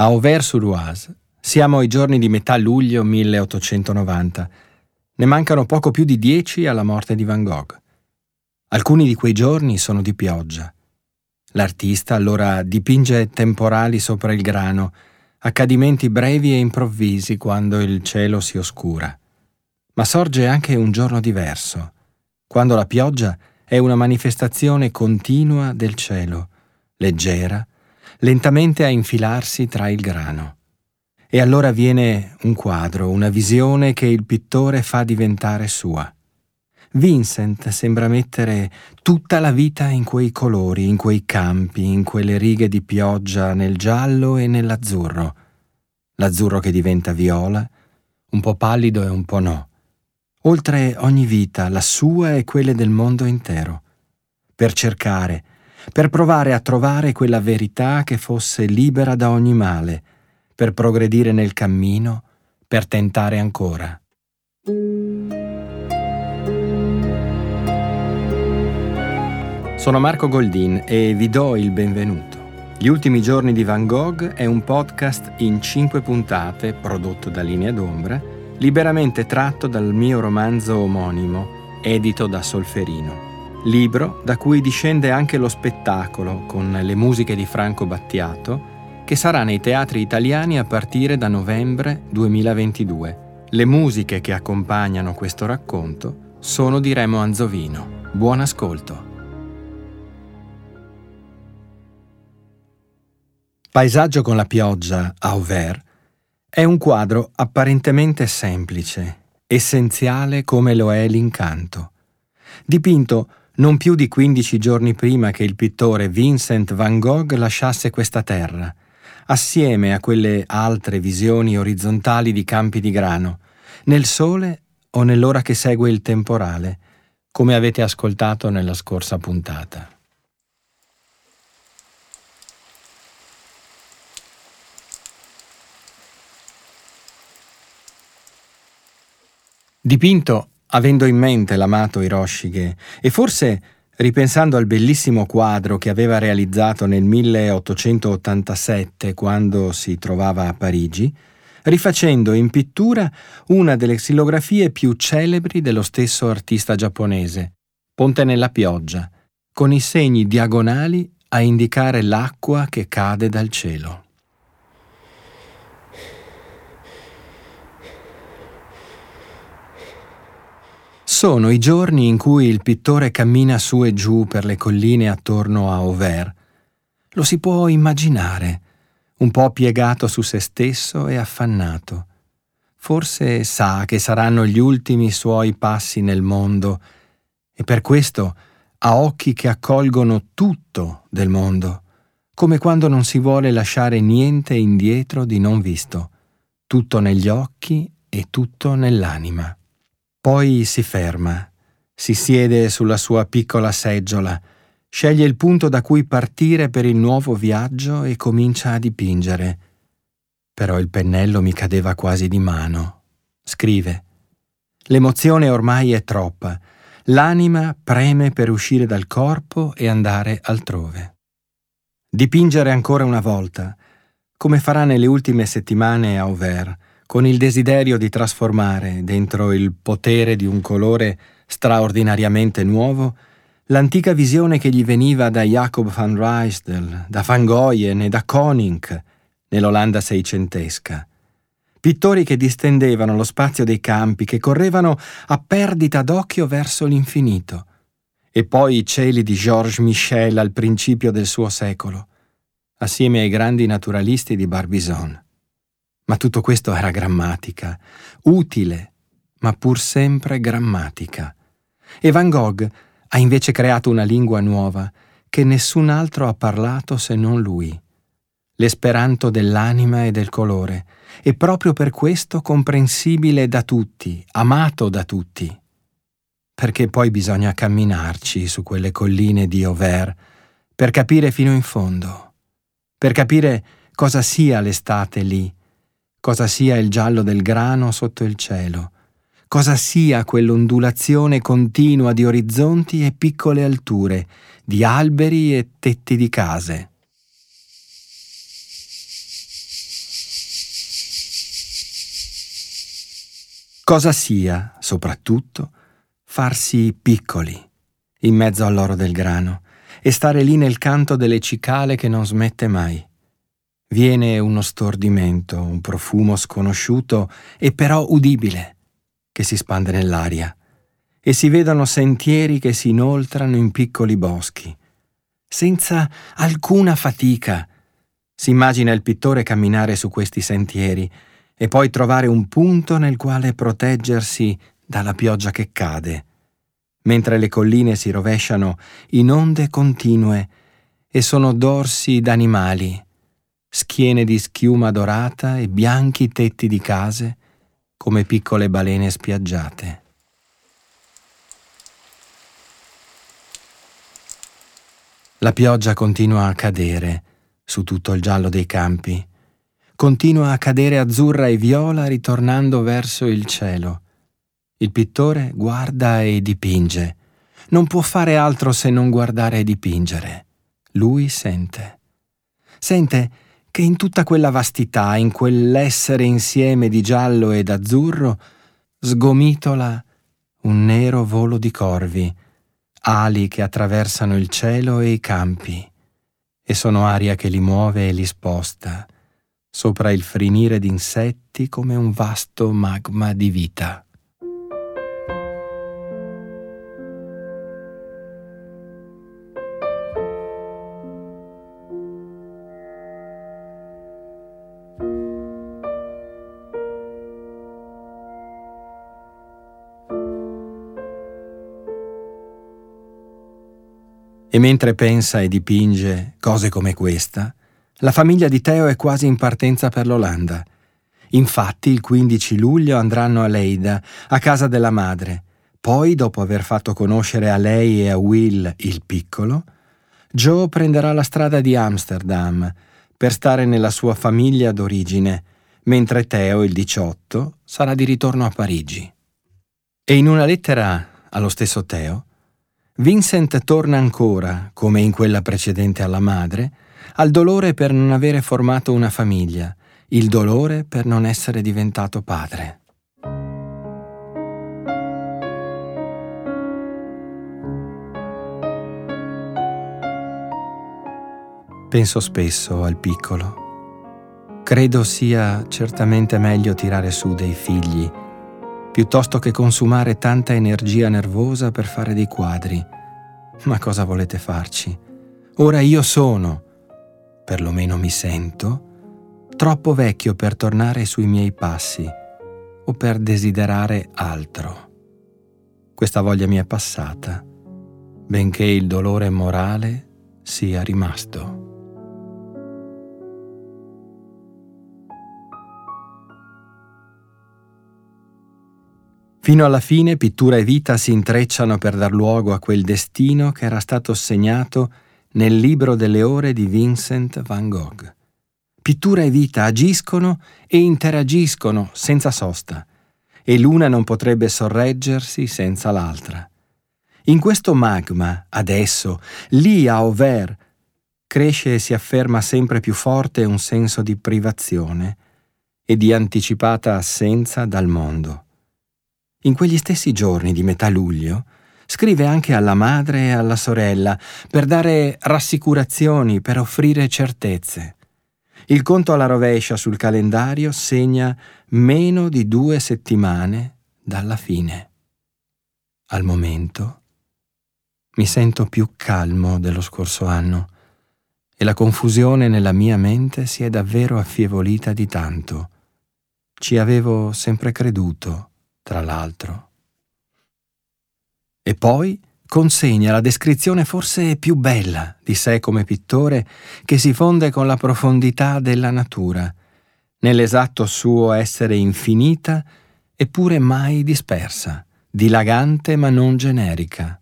A Auvers-sur-Oise siamo ai giorni di metà luglio 1890. Ne mancano poco più di dieci alla morte di Van Gogh. Alcuni di quei giorni sono di pioggia. L'artista allora dipinge temporali sopra il grano, accadimenti brevi e improvvisi quando il cielo si oscura. Ma sorge anche un giorno diverso, quando la pioggia è una manifestazione continua del cielo, leggera, lentamente a infilarsi tra il grano. E allora viene un quadro, una visione che il pittore fa diventare sua. Vincent sembra mettere tutta la vita in quei colori, in quei campi, in quelle righe di pioggia nel giallo e nell'azzurro. L'azzurro che diventa viola, un po' pallido e un po' no. Oltre ogni vita, la sua e quelle del mondo intero. Per cercare, per provare a trovare quella verità che fosse libera da ogni male, per progredire nel cammino, per tentare ancora. Sono Marco Goldin e vi do il benvenuto. Gli ultimi giorni di Van Gogh è un podcast in cinque puntate prodotto da Linea d'Ombra, liberamente tratto dal mio romanzo omonimo, edito da Solferino libro da cui discende anche lo spettacolo con le musiche di Franco Battiato, che sarà nei teatri italiani a partire da novembre 2022. Le musiche che accompagnano questo racconto sono di Remo Anzovino. Buon ascolto. Paesaggio con la pioggia a Auvers è un quadro apparentemente semplice, essenziale come lo è l'incanto. Dipinto non più di 15 giorni prima che il pittore Vincent van Gogh lasciasse questa terra, assieme a quelle altre visioni orizzontali di campi di grano, nel sole o nell'ora che segue il temporale, come avete ascoltato nella scorsa puntata. Dipinto avendo in mente l'amato Hiroshige e forse ripensando al bellissimo quadro che aveva realizzato nel 1887 quando si trovava a Parigi, rifacendo in pittura una delle xilografie più celebri dello stesso artista giapponese, Ponte nella pioggia, con i segni diagonali a indicare l'acqua che cade dal cielo. Sono i giorni in cui il pittore cammina su e giù per le colline attorno a Auvers. Lo si può immaginare, un po' piegato su se stesso e affannato. Forse sa che saranno gli ultimi suoi passi nel mondo e per questo ha occhi che accolgono tutto del mondo, come quando non si vuole lasciare niente indietro di non visto, tutto negli occhi e tutto nell'anima. Poi si ferma, si siede sulla sua piccola seggiola, sceglie il punto da cui partire per il nuovo viaggio e comincia a dipingere. Però il pennello mi cadeva quasi di mano. Scrive. L'emozione ormai è troppa. L'anima preme per uscire dal corpo e andare altrove. Dipingere ancora una volta, come farà nelle ultime settimane a Auvers, con il desiderio di trasformare dentro il potere di un colore straordinariamente nuovo l'antica visione che gli veniva da Jacob van Ruysdael, da Van Goyen e da Koning nell'Olanda seicentesca. Pittori che distendevano lo spazio dei campi, che correvano a perdita d'occhio verso l'infinito. E poi i cieli di Georges Michel al principio del suo secolo, assieme ai grandi naturalisti di Barbizon. Ma tutto questo era grammatica, utile, ma pur sempre grammatica. E Van Gogh ha invece creato una lingua nuova che nessun altro ha parlato se non lui. L'esperanto dell'anima e del colore, e proprio per questo comprensibile da tutti, amato da tutti. Perché poi bisogna camminarci su quelle colline di Auvers per capire fino in fondo, per capire cosa sia l'estate lì, cosa sia il giallo del grano sotto il cielo, cosa sia quell'ondulazione continua di orizzonti e piccole alture, di alberi e tetti di case. Cosa sia, soprattutto, farsi piccoli in mezzo all'oro del grano e stare lì nel canto delle cicale che non smette mai. Viene uno stordimento, un profumo sconosciuto e però udibile, che si spande nell'aria, e si vedono sentieri che si inoltrano in piccoli boschi. Senza alcuna fatica si immagina il pittore camminare su questi sentieri e poi trovare un punto nel quale proteggersi dalla pioggia che cade, mentre le colline si rovesciano in onde continue e sono dorsi d'animali schiene di schiuma dorata e bianchi tetti di case come piccole balene spiaggiate. La pioggia continua a cadere su tutto il giallo dei campi, continua a cadere azzurra e viola ritornando verso il cielo. Il pittore guarda e dipinge. Non può fare altro se non guardare e dipingere. Lui sente. Sente che in tutta quella vastità, in quell'essere insieme di giallo ed azzurro, sgomitola un nero volo di corvi, ali che attraversano il cielo e i campi, e sono aria che li muove e li sposta, sopra il frinire d'insetti come un vasto magma di vita. E mentre pensa e dipinge cose come questa, la famiglia di Teo è quasi in partenza per l'Olanda. Infatti il 15 luglio andranno a Leida, a casa della madre. Poi, dopo aver fatto conoscere a lei e a Will il piccolo, Joe prenderà la strada di Amsterdam per stare nella sua famiglia d'origine, mentre Teo, il 18, sarà di ritorno a Parigi. E in una lettera allo stesso Teo, Vincent torna ancora, come in quella precedente alla madre, al dolore per non avere formato una famiglia, il dolore per non essere diventato padre. Penso spesso al piccolo. Credo sia certamente meglio tirare su dei figli piuttosto che consumare tanta energia nervosa per fare dei quadri. Ma cosa volete farci? Ora io sono, perlomeno mi sento, troppo vecchio per tornare sui miei passi o per desiderare altro. Questa voglia mi è passata, benché il dolore morale sia rimasto. Fino alla fine pittura e vita si intrecciano per dar luogo a quel destino che era stato segnato nel libro delle ore di Vincent van Gogh. Pittura e vita agiscono e interagiscono senza sosta, e l'una non potrebbe sorreggersi senza l'altra. In questo magma, adesso, lì a Auvers, cresce e si afferma sempre più forte un senso di privazione e di anticipata assenza dal mondo. In quegli stessi giorni di metà luglio, scrive anche alla madre e alla sorella per dare rassicurazioni, per offrire certezze. Il conto alla rovescia sul calendario segna meno di due settimane dalla fine. Al momento mi sento più calmo dello scorso anno e la confusione nella mia mente si è davvero affievolita di tanto. Ci avevo sempre creduto tra l'altro. E poi consegna la descrizione forse più bella di sé come pittore che si fonde con la profondità della natura, nell'esatto suo essere infinita eppure mai dispersa, dilagante ma non generica.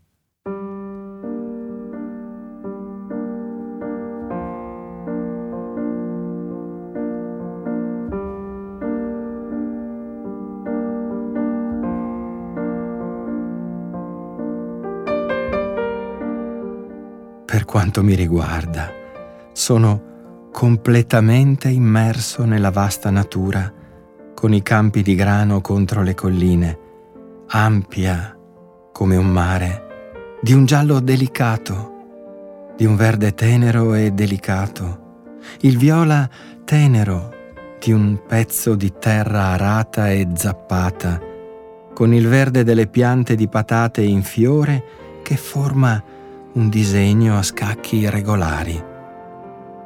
Quanto mi riguarda, sono completamente immerso nella vasta natura con i campi di grano contro le colline, ampia come un mare, di un giallo delicato, di un verde tenero e delicato, il viola tenero di un pezzo di terra arata e zappata, con il verde delle piante di patate in fiore che forma un disegno a scacchi irregolari.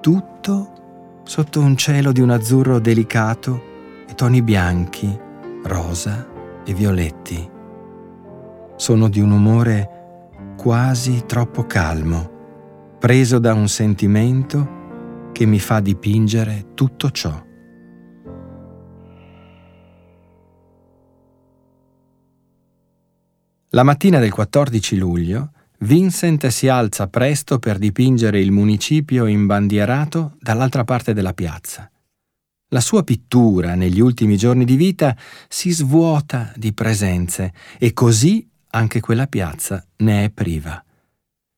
Tutto sotto un cielo di un azzurro delicato e toni bianchi, rosa e violetti sono di un umore quasi troppo calmo, preso da un sentimento che mi fa dipingere tutto ciò. La mattina del 14 luglio Vincent si alza presto per dipingere il municipio imbandierato dall'altra parte della piazza. La sua pittura negli ultimi giorni di vita si svuota di presenze e così anche quella piazza ne è priva.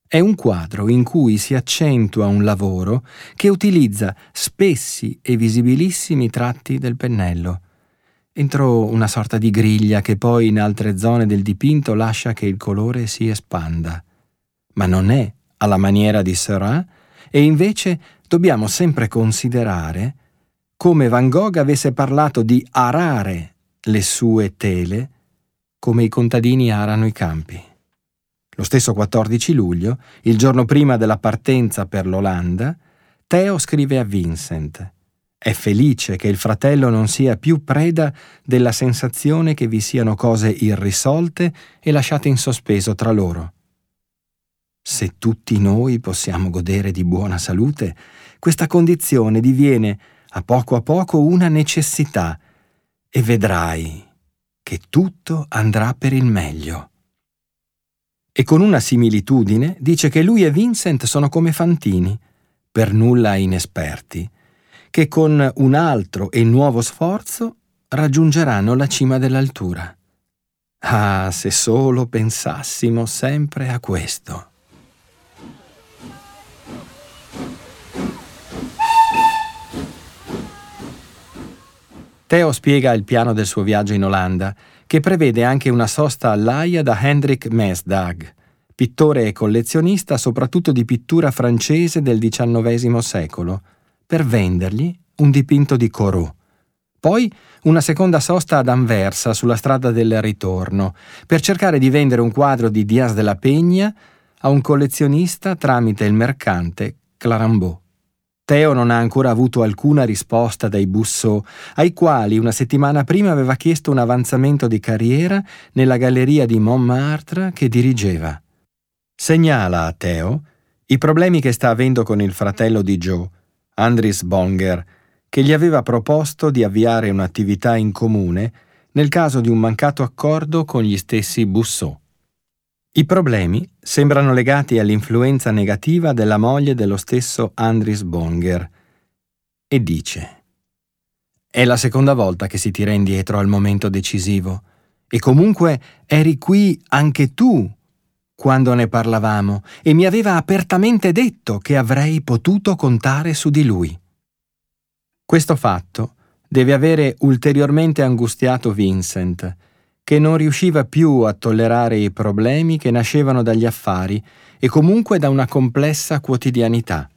È un quadro in cui si accentua un lavoro che utilizza spessi e visibilissimi tratti del pennello, entro una sorta di griglia che poi in altre zone del dipinto lascia che il colore si espanda. Ma non è alla maniera di Seurat e invece dobbiamo sempre considerare come Van Gogh avesse parlato di arare le sue tele come i contadini arano i campi. Lo stesso 14 luglio, il giorno prima della partenza per l'Olanda, Theo scrive a Vincent è felice che il fratello non sia più preda della sensazione che vi siano cose irrisolte e lasciate in sospeso tra loro. Se tutti noi possiamo godere di buona salute, questa condizione diviene a poco a poco una necessità e vedrai che tutto andrà per il meglio. E con una similitudine dice che lui e Vincent sono come fantini, per nulla inesperti, che con un altro e nuovo sforzo raggiungeranno la cima dell'altura. Ah, se solo pensassimo sempre a questo. Theo spiega il piano del suo viaggio in Olanda, che prevede anche una sosta all'Aia da Hendrik Mesdag, pittore e collezionista soprattutto di pittura francese del XIX secolo, per vendergli un dipinto di Corot. Poi una seconda sosta ad Anversa, sulla strada del ritorno, per cercare di vendere un quadro di Diaz de la Peña a un collezionista tramite il mercante Clarambeau. Teo non ha ancora avuto alcuna risposta dai Bussò, ai quali una settimana prima aveva chiesto un avanzamento di carriera nella galleria di Montmartre che dirigeva. Segnala a Teo i problemi che sta avendo con il fratello di Joe, Andris Bonger, che gli aveva proposto di avviare un'attività in comune nel caso di un mancato accordo con gli stessi Bussò. I problemi sembrano legati all'influenza negativa della moglie dello stesso Andris Bonger. E dice È la seconda volta che si tira indietro al momento decisivo. E comunque eri qui anche tu quando ne parlavamo e mi aveva apertamente detto che avrei potuto contare su di lui. Questo fatto deve avere ulteriormente angustiato Vincent, che non riusciva più a tollerare i problemi che nascevano dagli affari e comunque da una complessa quotidianità.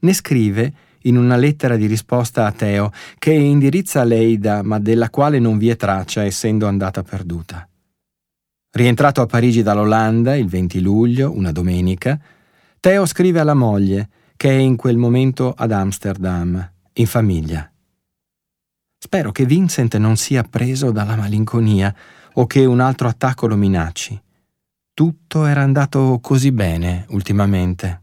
Ne scrive in una lettera di risposta a Teo che indirizza a Leida ma della quale non vi è traccia essendo andata perduta. Rientrato a Parigi dall'Olanda il 20 luglio, una domenica, Teo scrive alla moglie che è in quel momento ad Amsterdam, in famiglia. Spero che Vincent non sia preso dalla malinconia o che un altro attacco lo minacci. Tutto era andato così bene ultimamente.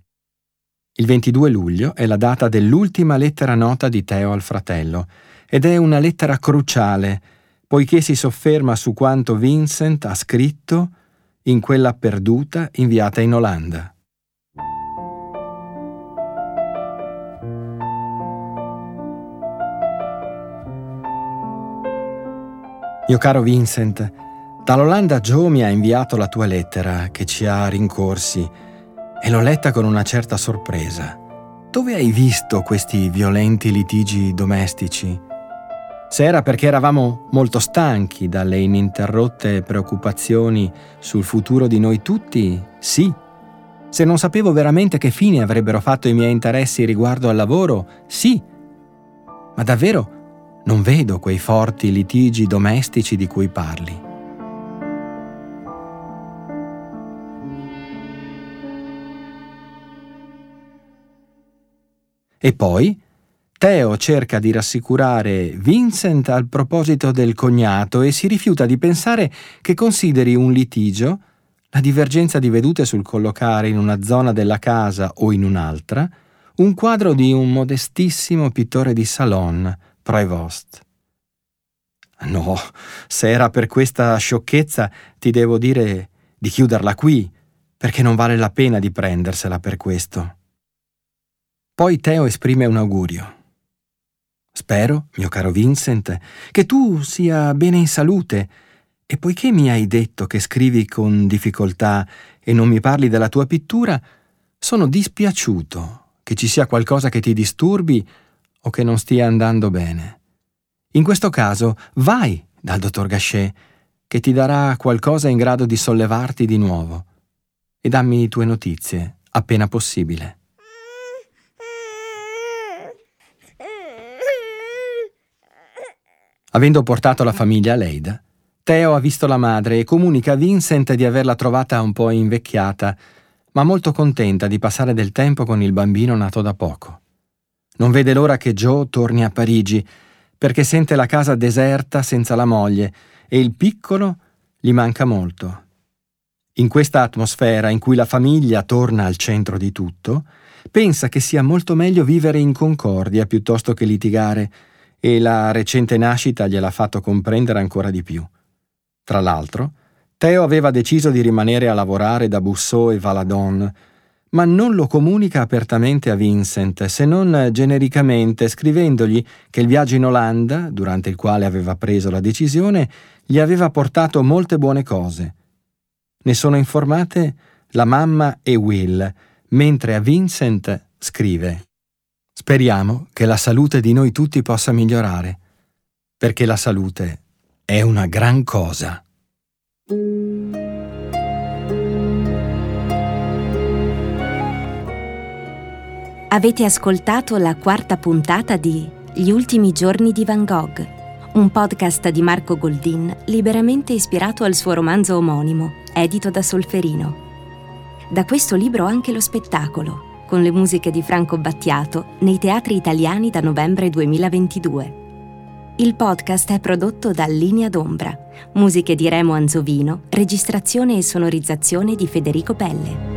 Il 22 luglio è la data dell'ultima lettera nota di Teo al fratello ed è una lettera cruciale poiché si sofferma su quanto Vincent ha scritto in quella perduta inviata in Olanda. Mio caro Vincent, dall'Olanda Joe mi ha inviato la tua lettera che ci ha rincorsi e l'ho letta con una certa sorpresa. Dove hai visto questi violenti litigi domestici? Se era perché eravamo molto stanchi dalle ininterrotte preoccupazioni sul futuro di noi tutti, sì. Se non sapevo veramente che fine avrebbero fatto i miei interessi riguardo al lavoro, sì. Ma davvero non vedo quei forti litigi domestici di cui parli. E poi Teo cerca di rassicurare Vincent al proposito del cognato e si rifiuta di pensare che consideri un litigio, la divergenza di vedute sul collocare in una zona della casa o in un'altra, un quadro di un modestissimo pittore di salon, Prévost. No, se era per questa sciocchezza, ti devo dire di chiuderla qui, perché non vale la pena di prendersela per questo. Poi Teo esprime un augurio. Spero, mio caro Vincent, che tu sia bene in salute e poiché mi hai detto che scrivi con difficoltà e non mi parli della tua pittura, sono dispiaciuto che ci sia qualcosa che ti disturbi o che non stia andando bene. In questo caso, vai dal dottor Gachet, che ti darà qualcosa in grado di sollevarti di nuovo, e dammi tue notizie appena possibile. Avendo portato la famiglia a Leida, Teo ha visto la madre e comunica a Vincent di averla trovata un po' invecchiata, ma molto contenta di passare del tempo con il bambino nato da poco. Non vede l'ora che Joe torni a Parigi, perché sente la casa deserta senza la moglie e il piccolo gli manca molto. In questa atmosfera in cui la famiglia torna al centro di tutto, pensa che sia molto meglio vivere in concordia piuttosto che litigare e la recente nascita gliel'ha fatto comprendere ancora di più. Tra l'altro, Teo aveva deciso di rimanere a lavorare da Busseau e Valadon, ma non lo comunica apertamente a Vincent, se non genericamente scrivendogli che il viaggio in Olanda, durante il quale aveva preso la decisione, gli aveva portato molte buone cose. Ne sono informate la mamma e Will, mentre a Vincent scrive Speriamo che la salute di noi tutti possa migliorare, perché la salute è una gran cosa. Avete ascoltato la quarta puntata di Gli ultimi giorni di Van Gogh, un podcast di Marco Goldin liberamente ispirato al suo romanzo omonimo, edito da Solferino. Da questo libro anche lo spettacolo con le musiche di Franco Battiato nei teatri italiani da novembre 2022. Il podcast è prodotto da Linea d'Ombra, musiche di Remo Anzovino, registrazione e sonorizzazione di Federico Pelle.